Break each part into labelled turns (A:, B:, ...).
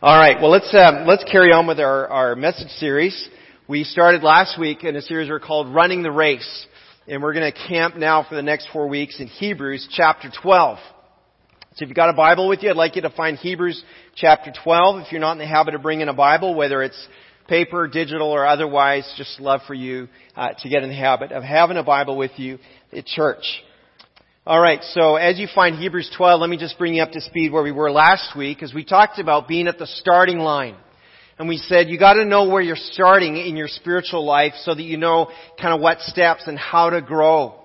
A: All right. Well, let's um, let's carry on with our our message series. We started last week in a series we're called "Running the Race," and we're going to camp now for the next four weeks in Hebrews chapter 12. So if you've got a Bible with you, I'd like you to find Hebrews chapter 12. If you're not in the habit of bringing a Bible, whether it's paper, digital, or otherwise, just love for you uh, to get in the habit of having a Bible with you at church. All right, so as you find Hebrews 12, let me just bring you up to speed where we were last week, as we talked about being at the starting line. And we said you gotta know where you're starting in your spiritual life so that you know kind of what steps and how to grow.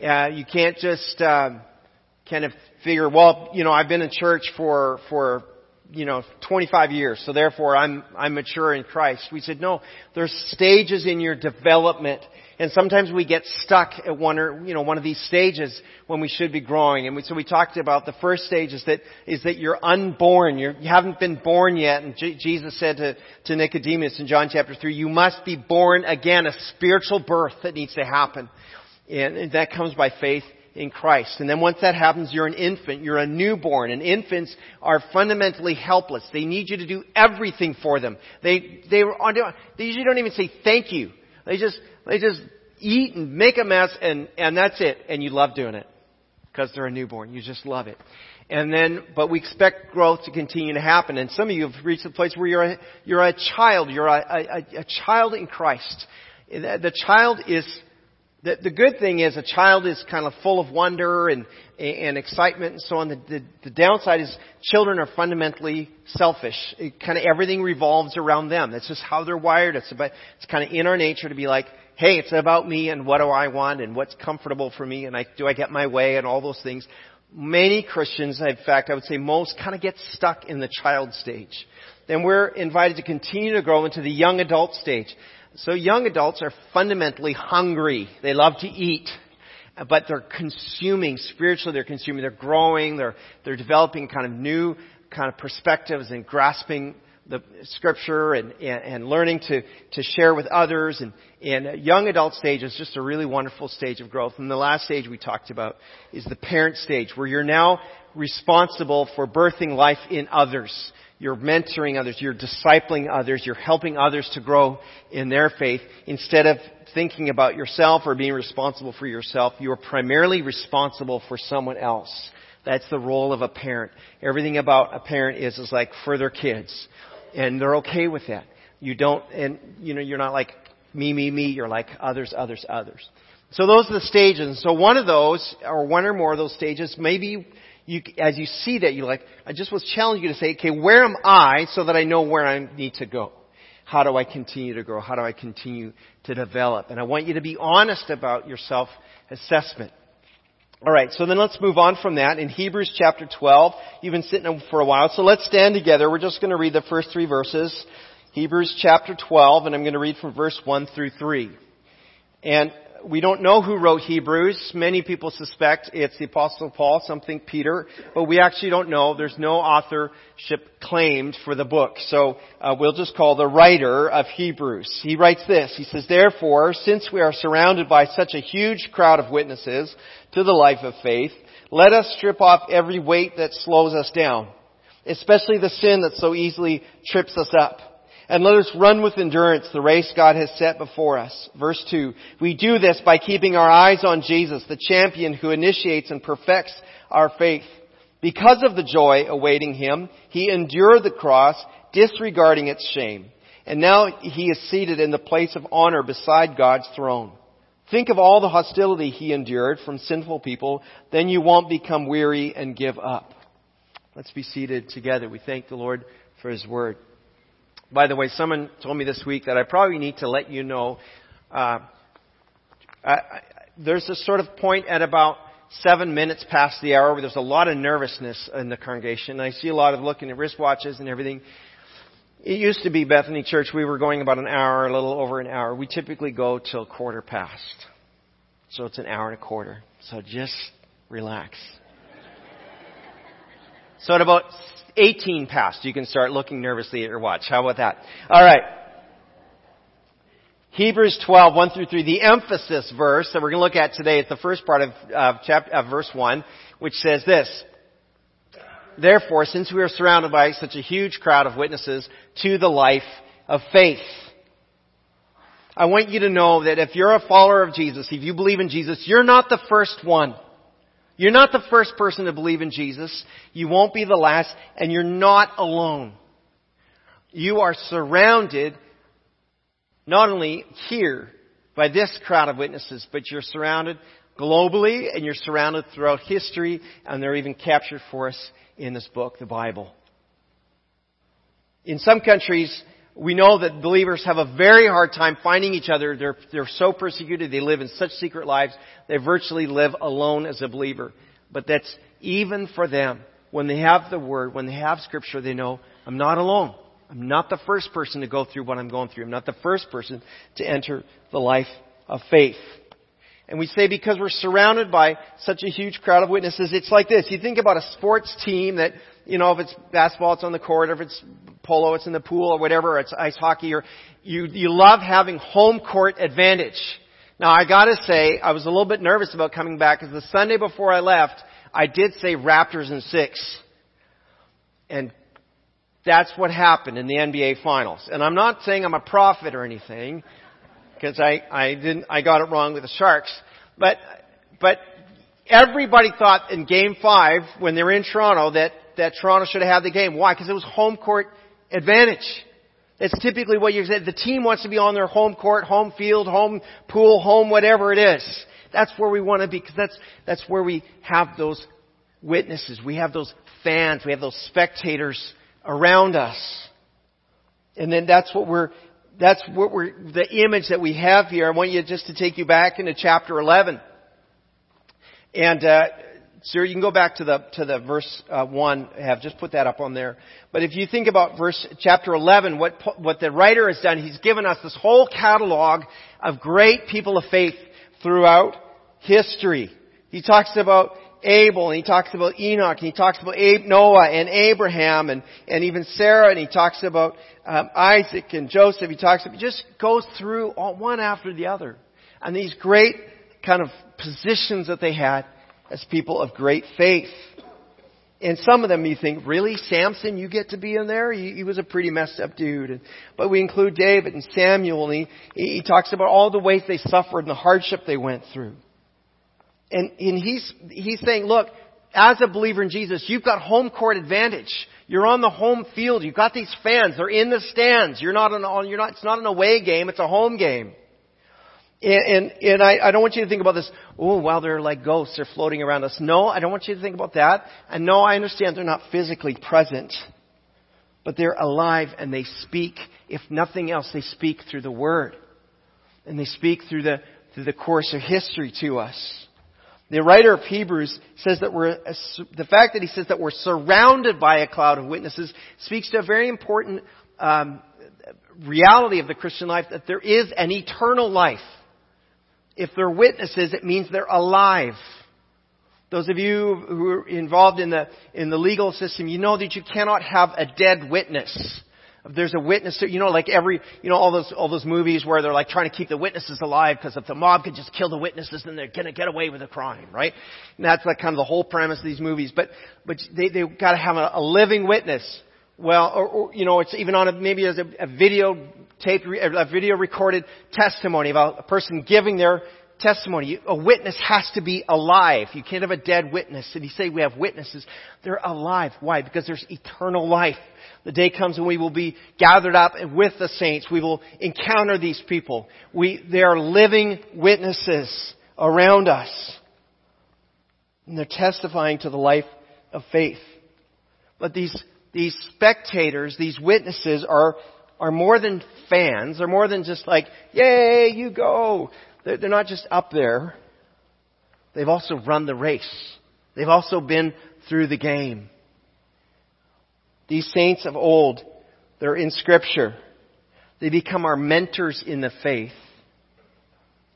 A: Uh, you can't just uh, kind of figure, well, you know, I've been in church for for you know 25 years, so therefore I'm I'm mature in Christ. We said no. There's stages in your development and sometimes we get stuck at one or, you know, one of these stages when we should be growing. And we, so we talked about the first stage is that, is that you're unborn. You're, you haven't been born yet. And J- Jesus said to, to Nicodemus in John chapter 3, you must be born again, a spiritual birth that needs to happen. And, and that comes by faith in Christ. And then once that happens, you're an infant. You're a newborn. And infants are fundamentally helpless. They need you to do everything for them. They, they, they usually don't even say thank you. They just, they just eat and make a mess and, and that's it. And you love doing it. Because they're a newborn. You just love it. And then, but we expect growth to continue to happen. And some of you have reached the place where you're a, you're a child. You're a, a, a child in Christ. The child is the, the good thing is a child is kind of full of wonder and, and excitement and so on. The, the, the downside is children are fundamentally selfish. It, kind of everything revolves around them. That's just how they're wired. It's about, it's kind of in our nature to be like, hey, it's about me and what do I want and what's comfortable for me and I, do I get my way and all those things. Many Christians, in fact, I would say most kind of get stuck in the child stage. Then we're invited to continue to grow into the young adult stage. So young adults are fundamentally hungry. They love to eat. But they're consuming, spiritually they're consuming, they're growing, they're, they're developing kind of new kind of perspectives and grasping the scripture and, and, and learning to, to share with others. And, and young adult stage is just a really wonderful stage of growth. And the last stage we talked about is the parent stage, where you're now responsible for birthing life in others. You're mentoring others. You're discipling others. You're helping others to grow in their faith. Instead of thinking about yourself or being responsible for yourself, you're primarily responsible for someone else. That's the role of a parent. Everything about a parent is, is like for their kids. And they're okay with that. You don't, and you know, you're not like me, me, me. You're like others, others, others. So those are the stages. So one of those, or one or more of those stages, maybe you, as you see that, you're like, I just was challenging you to say, okay, where am I so that I know where I need to go? How do I continue to grow? How do I continue to develop? And I want you to be honest about your self-assessment. Alright, so then let's move on from that. In Hebrews chapter 12, you've been sitting for a while, so let's stand together. We're just going to read the first three verses. Hebrews chapter 12, and I'm going to read from verse 1 through 3. And we don't know who wrote Hebrews. Many people suspect it's the Apostle Paul, some think Peter, but we actually don't know. There's no authorship claimed for the book. So uh, we'll just call the writer of Hebrews. He writes this. He says, Therefore, since we are surrounded by such a huge crowd of witnesses to the life of faith, let us strip off every weight that slows us down, especially the sin that so easily trips us up and let us run with endurance the race God has set before us. Verse 2. We do this by keeping our eyes on Jesus, the champion who initiates and perfects our faith. Because of the joy awaiting him, he endured the cross, disregarding its shame. And now he is seated in the place of honor beside God's throne. Think of all the hostility he endured from sinful people, then you won't become weary and give up. Let's be seated together. We thank the Lord for his word. By the way, someone told me this week that I probably need to let you know. Uh, I, I, there's a sort of point at about seven minutes past the hour where there's a lot of nervousness in the congregation. I see a lot of looking at wristwatches and everything. It used to be Bethany Church. We were going about an hour, a little over an hour. We typically go till quarter past. So it's an hour and a quarter. So just relax. So at about 18 past, you can start looking nervously at your watch. How about that? Alright. Hebrews 12, 1 through 3, the emphasis verse that we're going to look at today is the first part of, of, chapter, of verse 1, which says this. therefore, since we are surrounded by such a huge crowd of witnesses, to the life of faith. I want you to know that if you're a follower of Jesus, if you believe in Jesus, you're not the first one. You're not the first person to believe in Jesus. You won't be the last, and you're not alone. You are surrounded not only here by this crowd of witnesses, but you're surrounded globally and you're surrounded throughout history and they're even captured for us in this book, the Bible. In some countries, we know that believers have a very hard time finding each other. They're, they're so persecuted. They live in such secret lives. They virtually live alone as a believer. But that's even for them. When they have the Word, when they have Scripture, they know, I'm not alone. I'm not the first person to go through what I'm going through. I'm not the first person to enter the life of faith. And we say because we're surrounded by such a huge crowd of witnesses, it's like this. You think about a sports team that, you know, if it's basketball, it's on the court, if it's polo, it's in the pool, or whatever, or it's ice hockey, or you, you love having home court advantage. Now I gotta say, I was a little bit nervous about coming back because the Sunday before I left, I did say Raptors in six. And that's what happened in the NBA finals. And I'm not saying I'm a prophet or anything because I, I didn't, I got it wrong with the Sharks. But, but everybody thought in game five, when they were in Toronto, that, that Toronto should have had the game. Why? Because it was home court advantage. It's typically what you said. The team wants to be on their home court, home field, home pool, home whatever it is. That's where we want to be because that's, that's where we have those witnesses. We have those fans. We have those spectators around us. And then that's what we're that's what we're, the image that we have here. I want you just to take you back into chapter 11. And, uh, sir, you can go back to the, to the verse, uh, 1. I have just put that up on there. But if you think about verse, chapter 11, what, what the writer has done, he's given us this whole catalog of great people of faith throughout history. He talks about Abel, and he talks about Enoch, and he talks about Noah and Abraham, and, and even Sarah, and he talks about um, Isaac and Joseph. He talks, he just goes through all, one after the other. And these great kind of positions that they had as people of great faith. And some of them you think, really? Samson, you get to be in there? He, he was a pretty messed up dude. And, but we include David and Samuel, and he, he talks about all the ways they suffered and the hardship they went through. And, and he's, he's saying, look, as a believer in Jesus, you've got home court advantage. You're on the home field. You've got these fans. They're in the stands. You're not an, you're not, it's not an away game. It's a home game. And, and, and I, I don't want you to think about this, oh, well, they're like ghosts. They're floating around us. No, I don't want you to think about that. And no, I understand they're not physically present. But they're alive and they speak. If nothing else, they speak through the Word. And they speak through the, through the course of history to us. The writer of Hebrews says that we're, the fact that he says that we're surrounded by a cloud of witnesses speaks to a very important um, reality of the Christian life that there is an eternal life. If they're witnesses, it means they're alive. Those of you who are involved in the, in the legal system, you know that you cannot have a dead witness there's a witness, you know, like every, you know, all those, all those movies where they're like trying to keep the witnesses alive because if the mob could just kill the witnesses, then they're gonna get away with the crime, right? And that's like kind of the whole premise of these movies. But, but they, they've got to have a, a living witness. Well, or, or, you know, it's even on a, maybe as a, a video tape, a video recorded testimony about a person giving their testimony. A witness has to be alive. You can't have a dead witness. And you say we have witnesses. They're alive. Why? Because there's eternal life. The day comes when we will be gathered up with the saints. We will encounter these people. We, they are living witnesses around us. And they're testifying to the life of faith. But these, these spectators, these witnesses are, are more than fans. They're more than just like, yay, you go. They're not just up there. They've also run the race. They've also been through the game. These saints of old, they're in Scripture. They become our mentors in the faith,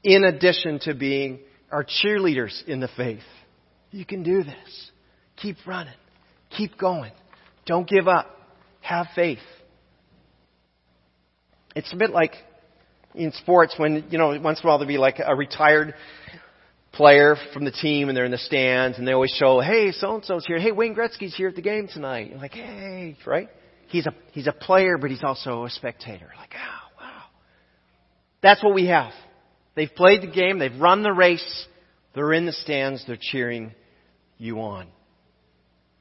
A: in addition to being our cheerleaders in the faith. You can do this. Keep running. Keep going. Don't give up. Have faith. It's a bit like in sports when, you know, once in a while there'll be like a retired player from the team and they're in the stands and they always show, hey, so and so's here. Hey, Wayne Gretzky's here at the game tonight. You're like, hey, right? He's a he's a player, but he's also a spectator. Like, oh, wow. That's what we have. They've played the game, they've run the race, they're in the stands, they're cheering you on.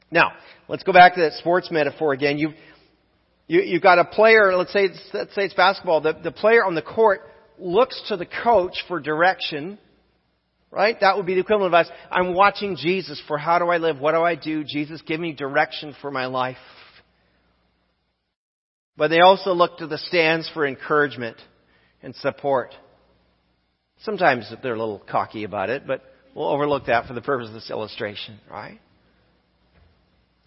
A: Now, let's go back to that sports metaphor again. You, you, you've got a player, let's say it's, let's say it's basketball. The, the player on the court looks to the coach for direction, right? That would be the equivalent of us. I'm watching Jesus for how do I live? What do I do? Jesus, give me direction for my life. But they also look to the stands for encouragement and support. Sometimes they're a little cocky about it, but we'll overlook that for the purpose of this illustration, right?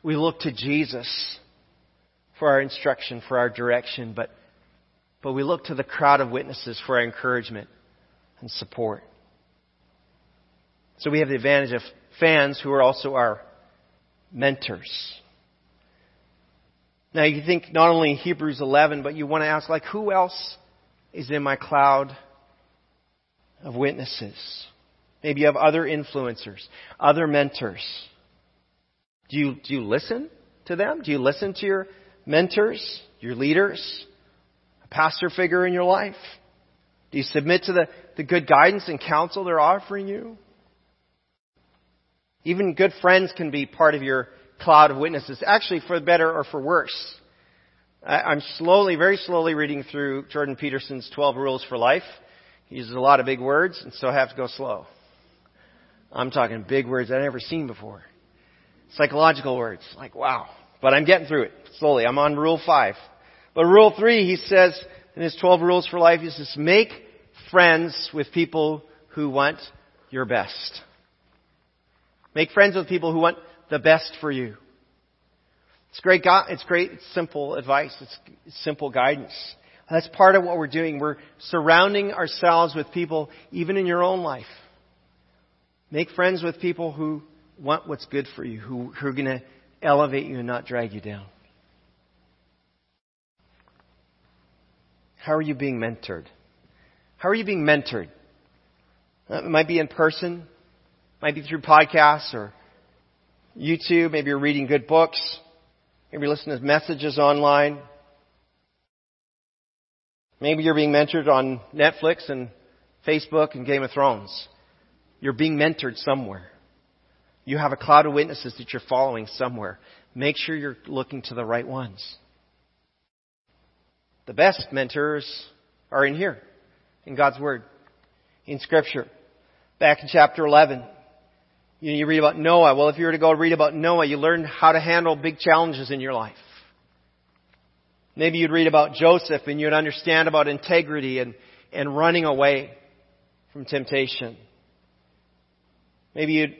A: We look to Jesus for our instruction, for our direction, but, but we look to the crowd of witnesses for our encouragement and support. So we have the advantage of fans who are also our mentors. Now you think not only Hebrews 11, but you want to ask like, who else is in my cloud of witnesses? Maybe you have other influencers, other mentors. Do you, do you listen to them? Do you listen to your mentors, your leaders, a pastor figure in your life? Do you submit to the, the good guidance and counsel they're offering you? Even good friends can be part of your cloud of witnesses, actually for better or for worse. I'm slowly, very slowly reading through Jordan Peterson's 12 Rules for Life. He uses a lot of big words, and so I have to go slow. I'm talking big words I've never seen before. Psychological words. Like, wow. But I'm getting through it slowly. I'm on rule five. But rule three, he says in his 12 rules for life, he says, make friends with people who want your best. Make friends with people who want the best for you. It's great, it's great, it's simple advice. It's simple guidance. That's part of what we're doing. We're surrounding ourselves with people, even in your own life. Make friends with people who want what's good for you, who, who are going to elevate you and not drag you down. How are you being mentored? How are you being mentored? Uh, it might be in person, might be through podcasts or YouTube. Maybe you're reading good books. Maybe you're listening to messages online. Maybe you're being mentored on Netflix and Facebook and Game of Thrones. You're being mentored somewhere. You have a cloud of witnesses that you're following somewhere. Make sure you're looking to the right ones. The best mentors are in here, in God's Word, in Scripture. Back in chapter 11, you, read about Noah. Well, if you were to go read about Noah, you learn how to handle big challenges in your life. Maybe you'd read about Joseph and you'd understand about integrity and, and running away from temptation. Maybe you'd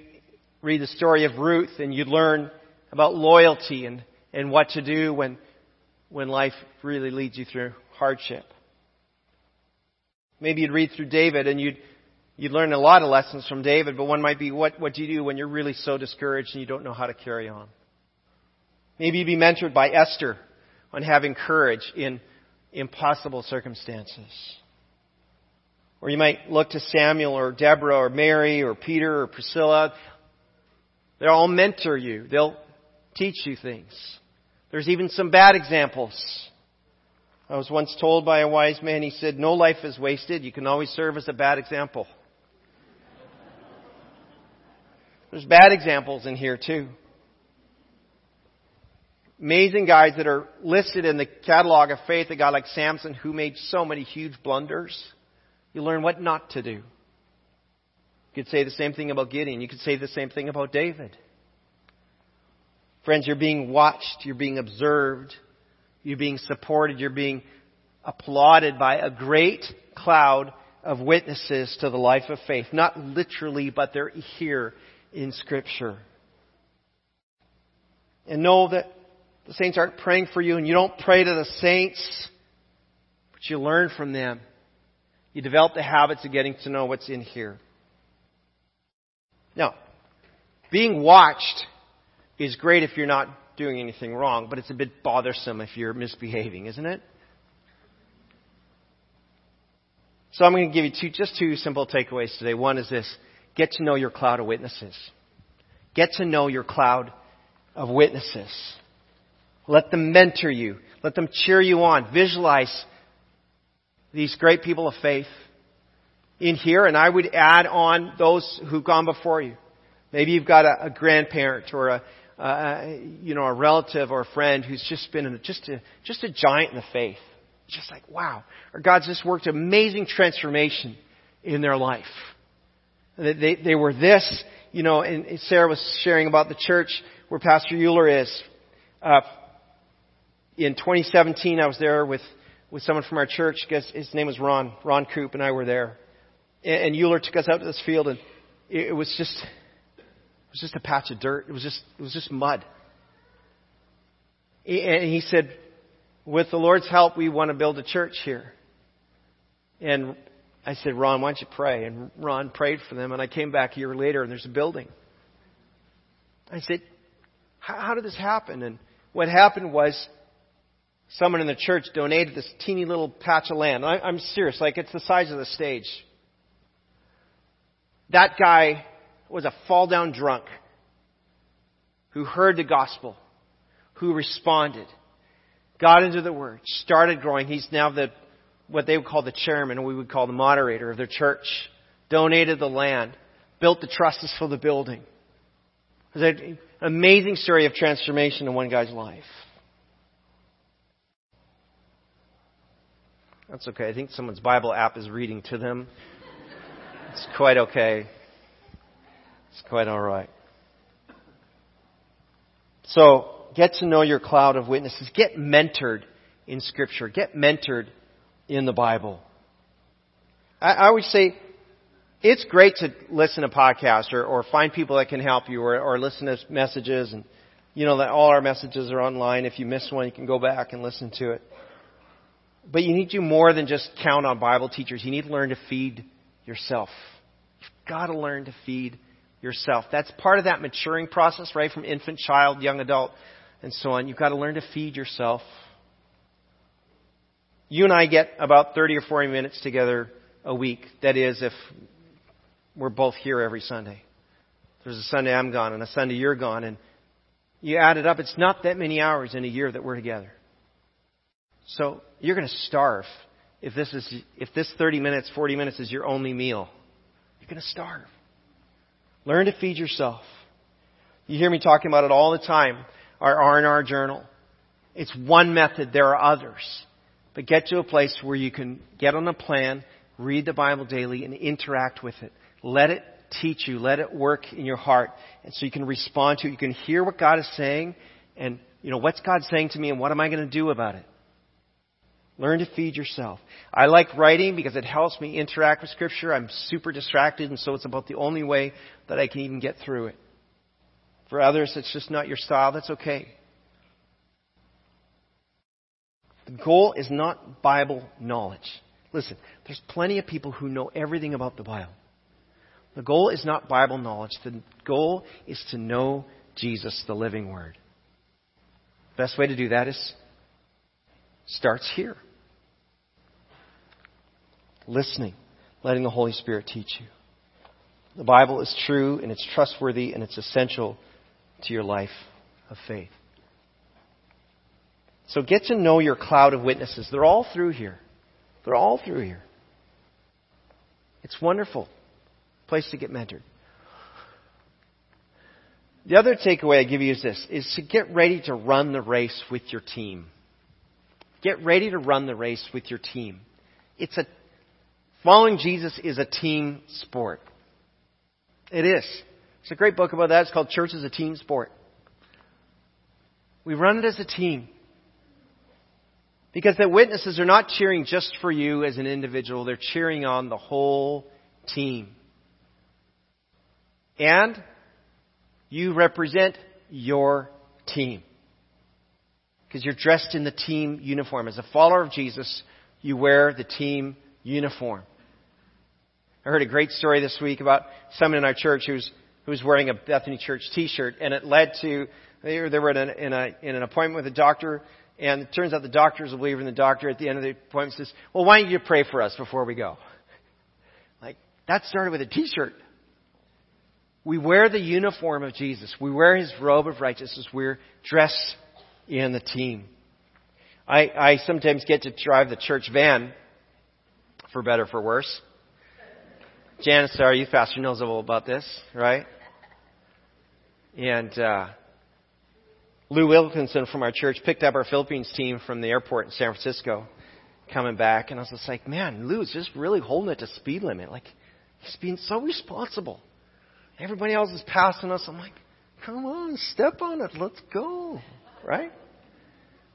A: read the story of Ruth and you'd learn about loyalty and, and what to do when, when life really leads you through hardship. Maybe you'd read through David and you'd You'd learn a lot of lessons from David, but one might be what, what do you do when you're really so discouraged and you don't know how to carry on? Maybe you'd be mentored by Esther on having courage in impossible circumstances. Or you might look to Samuel or Deborah or Mary or Peter or Priscilla. They'll all mentor you. They'll teach you things. There's even some bad examples. I was once told by a wise man, he said, no life is wasted. You can always serve as a bad example. There's bad examples in here too. Amazing guys that are listed in the catalog of faith, a guy like Samson who made so many huge blunders. You learn what not to do. You could say the same thing about Gideon. You could say the same thing about David. Friends, you're being watched. You're being observed. You're being supported. You're being applauded by a great cloud of witnesses to the life of faith. Not literally, but they're here in Scripture. And know that the saints aren't praying for you and you don't pray to the saints, but you learn from them. You develop the habits of getting to know what's in here. Now, being watched is great if you're not doing anything wrong, but it's a bit bothersome if you're misbehaving, isn't it? So I'm going to give you two, just two simple takeaways today. One is this get to know your cloud of witnesses. Get to know your cloud of witnesses. Let them mentor you. Let them cheer you on. Visualize these great people of faith in here, and I would add on those who've gone before you. Maybe you've got a, a grandparent or a, you know, a relative or a friend who's just been a, just a, just a giant in the faith. Just like, wow. Or God's just worked amazing transformation in their life. They, they, they were this, you know, and Sarah was sharing about the church where Pastor Euler is. Uh, in 2017, I was there with, with someone from our church. Guess his name was Ron. Ron Coop and I were there. And, Euler took us out to this field and it, was just, it was just a patch of dirt. It was just, it was just mud. And he said, with the Lord's help, we want to build a church here. And I said, Ron, why don't you pray? And Ron prayed for them, and I came back a year later, and there's a building. I said, how did this happen? And what happened was someone in the church donated this teeny little patch of land. I, I'm serious, like it's the size of the stage. That guy was a fall down drunk who heard the gospel, who responded, got into the word, started growing. He's now the what they would call the chairman, or we would call the moderator of their church, donated the land, built the trusses for the building. It was an amazing story of transformation in one guy's life. That's okay. I think someone's Bible app is reading to them. It's quite okay. It's quite alright. So, get to know your cloud of witnesses. Get mentored in Scripture. Get mentored in the Bible. I, I always say it's great to listen to podcasts or, or find people that can help you or, or listen to messages and you know that all our messages are online. If you miss one, you can go back and listen to it. But you need to do more than just count on Bible teachers. You need to learn to feed yourself. You've got to learn to feed yourself. That's part of that maturing process, right? From infant, child, young adult, and so on. You've got to learn to feed yourself. You and I get about 30 or 40 minutes together a week. That is, if we're both here every Sunday. There's a Sunday I'm gone and a Sunday you're gone, and you add it up, it's not that many hours in a year that we're together. So you're going to starve if this is if this 30 minutes, 40 minutes is your only meal. You're going to starve. Learn to feed yourself. You hear me talking about it all the time. Our R&R journal. It's one method. There are others. But get to a place where you can get on a plan, read the Bible daily, and interact with it. Let it teach you. Let it work in your heart. And so you can respond to it. You can hear what God is saying and, you know, what's God saying to me and what am I going to do about it? Learn to feed yourself. I like writing because it helps me interact with Scripture. I'm super distracted, and so it's about the only way that I can even get through it. For others, it's just not your style. That's okay. The goal is not Bible knowledge. Listen, there's plenty of people who know everything about the Bible. The goal is not Bible knowledge. The goal is to know Jesus, the living Word. Best way to do that is starts here. Listening, letting the Holy Spirit teach you. The Bible is true and it's trustworthy and it's essential to your life of faith. So get to know your cloud of witnesses. They're all through here. They're all through here. It's wonderful. Place to get mentored. The other takeaway I give you is this, is to get ready to run the race with your team. Get ready to run the race with your team. It's a, following Jesus is a team sport. It is. It's a great book about that. It's called Church is a Team Sport. We run it as a team. Because the witnesses are not cheering just for you as an individual, they're cheering on the whole team. And you represent your team. Because you're dressed in the team uniform. As a follower of Jesus, you wear the team uniform. I heard a great story this week about someone in our church who's who was wearing a Bethany Church T-shirt, and it led to they were, they were in, a, in, a, in an appointment with a doctor, and it turns out the doctor is a believer, and the doctor at the end of the appointment says, "Well, why don't you pray for us before we go?" Like that started with a T-shirt. We wear the uniform of Jesus. We wear his robe of righteousness. We're dressed in the team. I, I sometimes get to drive the church van, for better for worse. Janice, our youth pastor, knows all about this, right? And uh, Lou Wilkinson from our church picked up our Philippines team from the airport in San Francisco, coming back, and I was just like, man, Lou's just really holding it to speed limit. Like, he's being so responsible. Everybody else is passing us. I'm like, come on, step on it. Let's go. Right?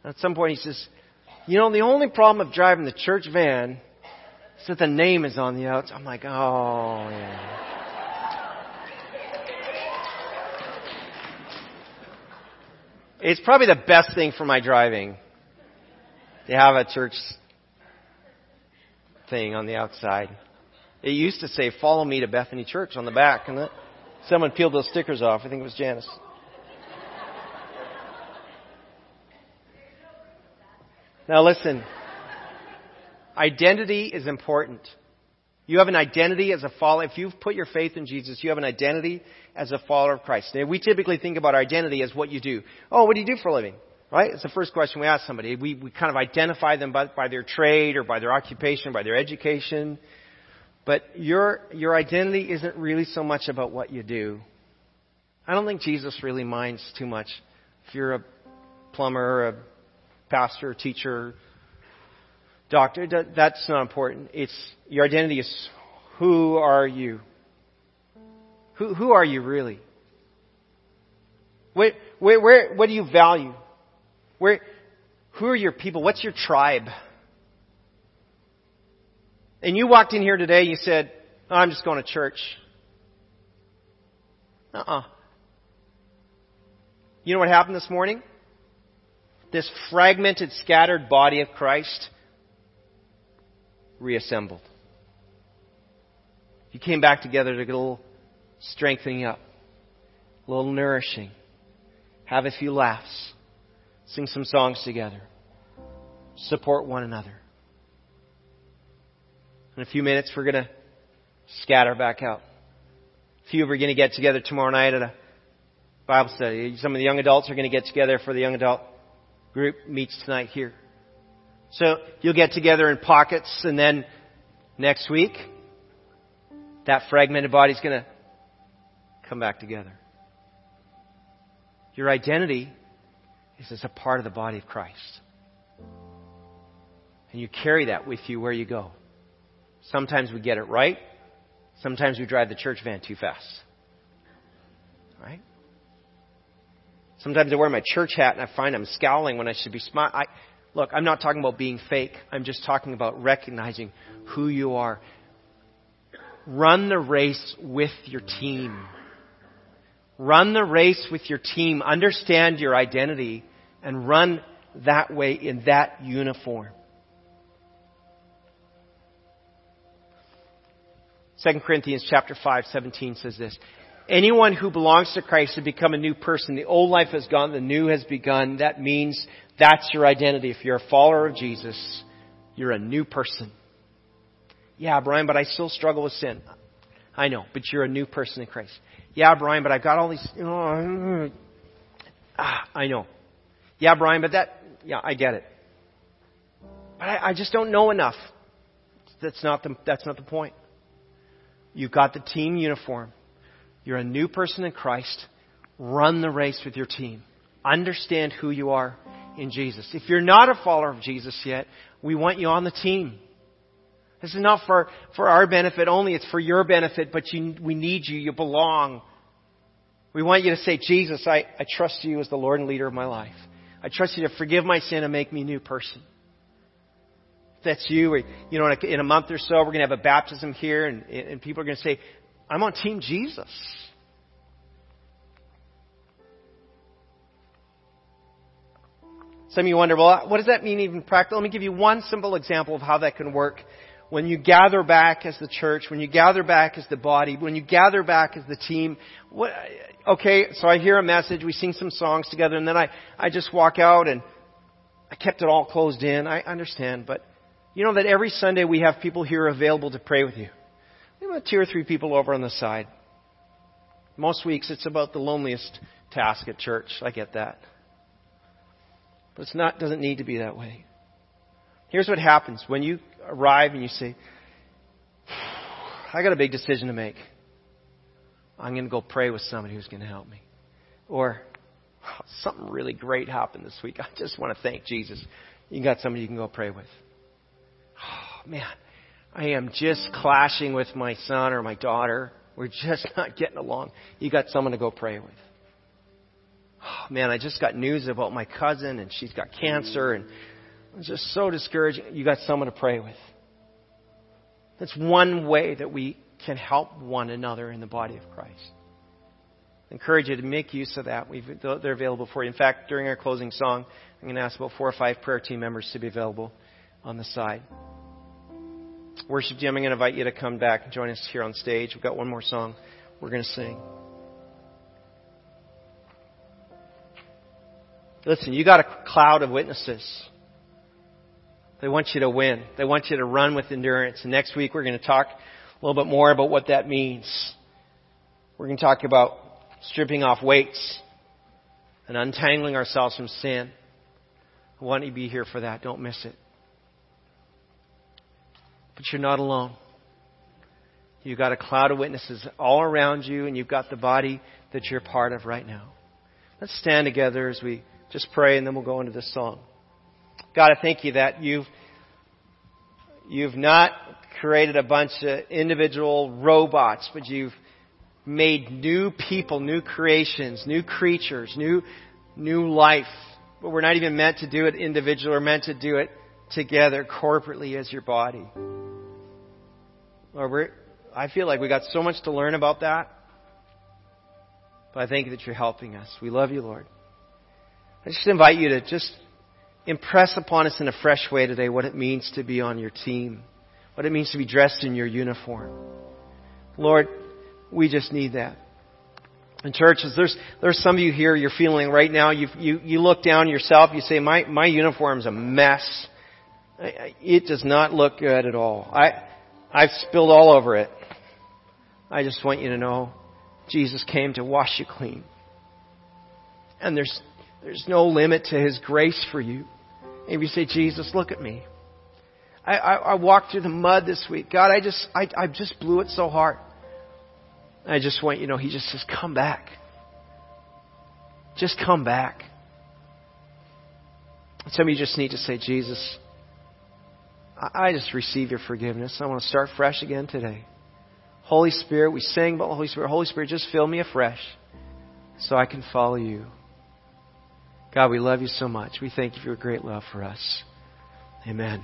A: At some point, he says, you know, the only problem of driving the church van is that the name is on the outside. I'm like, oh, yeah. It's probably the best thing for my driving to have a church thing on the outside. It used to say, follow me to Bethany Church on the back, and that, someone peeled those stickers off. I think it was Janice. Now listen, identity is important. You have an identity as a follower. If you've put your faith in Jesus, you have an identity as a follower of Christ. Now, we typically think about our identity as what you do. Oh, what do you do for a living? Right? It's the first question we ask somebody. We, we kind of identify them by, by their trade or by their occupation, by their education. But your, your identity isn't really so much about what you do. I don't think Jesus really minds too much if you're a plumber, or a pastor, teacher, doctor. That's not important. It's your identity is who are you? Who, who are you really? Where, where, where, what do you value? Where, who are your people? What's your tribe? And you walked in here today, and you said, oh, I'm just going to church. Uh-uh. You know what happened this morning? This fragmented, scattered body of Christ reassembled. You came back together to get a little strengthening up, a little nourishing, have a few laughs, sing some songs together, support one another. In a few minutes, we're going to scatter back out. A few of you are going to get together tomorrow night at a Bible study. Some of the young adults are going to get together for the young adult group meets tonight here. So you'll get together in pockets and then next week, that fragmented body is going to come back together. Your identity is as a part of the body of Christ. And you carry that with you where you go. Sometimes we get it right. Sometimes we drive the church van too fast. Right? Sometimes I wear my church hat and I find I'm scowling when I should be smiling. Look, I'm not talking about being fake. I'm just talking about recognizing who you are. Run the race with your team. Run the race with your team. Understand your identity and run that way in that uniform. 2 Corinthians chapter 5, 17 says this. Anyone who belongs to Christ has become a new person. The old life has gone, the new has begun. That means that's your identity. If you're a follower of Jesus, you're a new person. Yeah, Brian, but I still struggle with sin. I know, but you're a new person in Christ. Yeah, Brian, but I've got all these, ah, I know. Yeah, Brian, but that, yeah, I get it. But I, I just don't know enough. That's not the, that's not the point. You've got the team uniform. You're a new person in Christ. Run the race with your team. Understand who you are in Jesus. If you're not a follower of Jesus yet, we want you on the team. This is not for, for our benefit only, it's for your benefit, but you, we need you. You belong. We want you to say, Jesus, I, I trust you as the Lord and leader of my life. I trust you to forgive my sin and make me a new person. If that's you, you know, in a, in a month or so, we're going to have a baptism here, and, and people are going to say, I'm on Team Jesus. Some of you wonder, well, what does that mean even practical? Let me give you one simple example of how that can work. When you gather back as the church, when you gather back as the body, when you gather back as the team, what, okay, so I hear a message, we sing some songs together, and then I, I just walk out and I kept it all closed in. I understand, but you know that every Sunday we have people here available to pray with you. Have two or three people over on the side. Most weeks it's about the loneliest task at church. I get that. But it's not doesn't need to be that way. Here's what happens when you arrive and you say, I got a big decision to make. I'm going to go pray with somebody who's going to help me. Or oh, something really great happened this week. I just want to thank Jesus. You got somebody you can go pray with. Oh, man, I am just clashing with my son or my daughter. We're just not getting along. You got someone to go pray with. Oh, man, I just got news about my cousin and she's got cancer and it's just so discouraging. You got someone to pray with. That's one way that we can help one another in the body of Christ. I encourage you to make use of that. We've, they're available for you. In fact, during our closing song, I'm going to ask about four or five prayer team members to be available on the side. Worship team, I'm going to invite you to come back and join us here on stage. We've got one more song we're going to sing. Listen, you got a cloud of witnesses. They want you to win. They want you to run with endurance. And next week we're going to talk a little bit more about what that means. We're going to talk about stripping off weights and untangling ourselves from sin. I want you to be here for that. Don't miss it. But you're not alone. You've got a cloud of witnesses all around you, and you've got the body that you're part of right now. Let's stand together as we just pray, and then we'll go into this song. God, I thank you that you've, you've not created a bunch of individual robots, but you've made new people, new creations, new creatures, new, new life. But we're not even meant to do it individually. We're meant to do it together, corporately as your body. Lord, we're, I feel like we got so much to learn about that. But I thank you that you're helping us. We love you, Lord. I just invite you to just impress upon us in a fresh way today what it means to be on your team, what it means to be dressed in your uniform. Lord, we just need that. In churches, there's there's some of you here. You're feeling right now. You you you look down yourself. You say, "My my uniform's a mess. It does not look good at all. I I've spilled all over it." I just want you to know, Jesus came to wash you clean, and there's there's no limit to His grace for you. Maybe you say, Jesus, look at me. I, I, I walked through the mud this week. God, I just, I, I just blew it so hard. I just want you to know, He just says, come back. Just come back. Some of you just need to say, Jesus, I just receive your forgiveness. I want to start fresh again today. Holy Spirit, we sing about Holy Spirit. Holy Spirit, just fill me afresh so I can follow you. God, we love you so much. We thank you for your great love for us. Amen.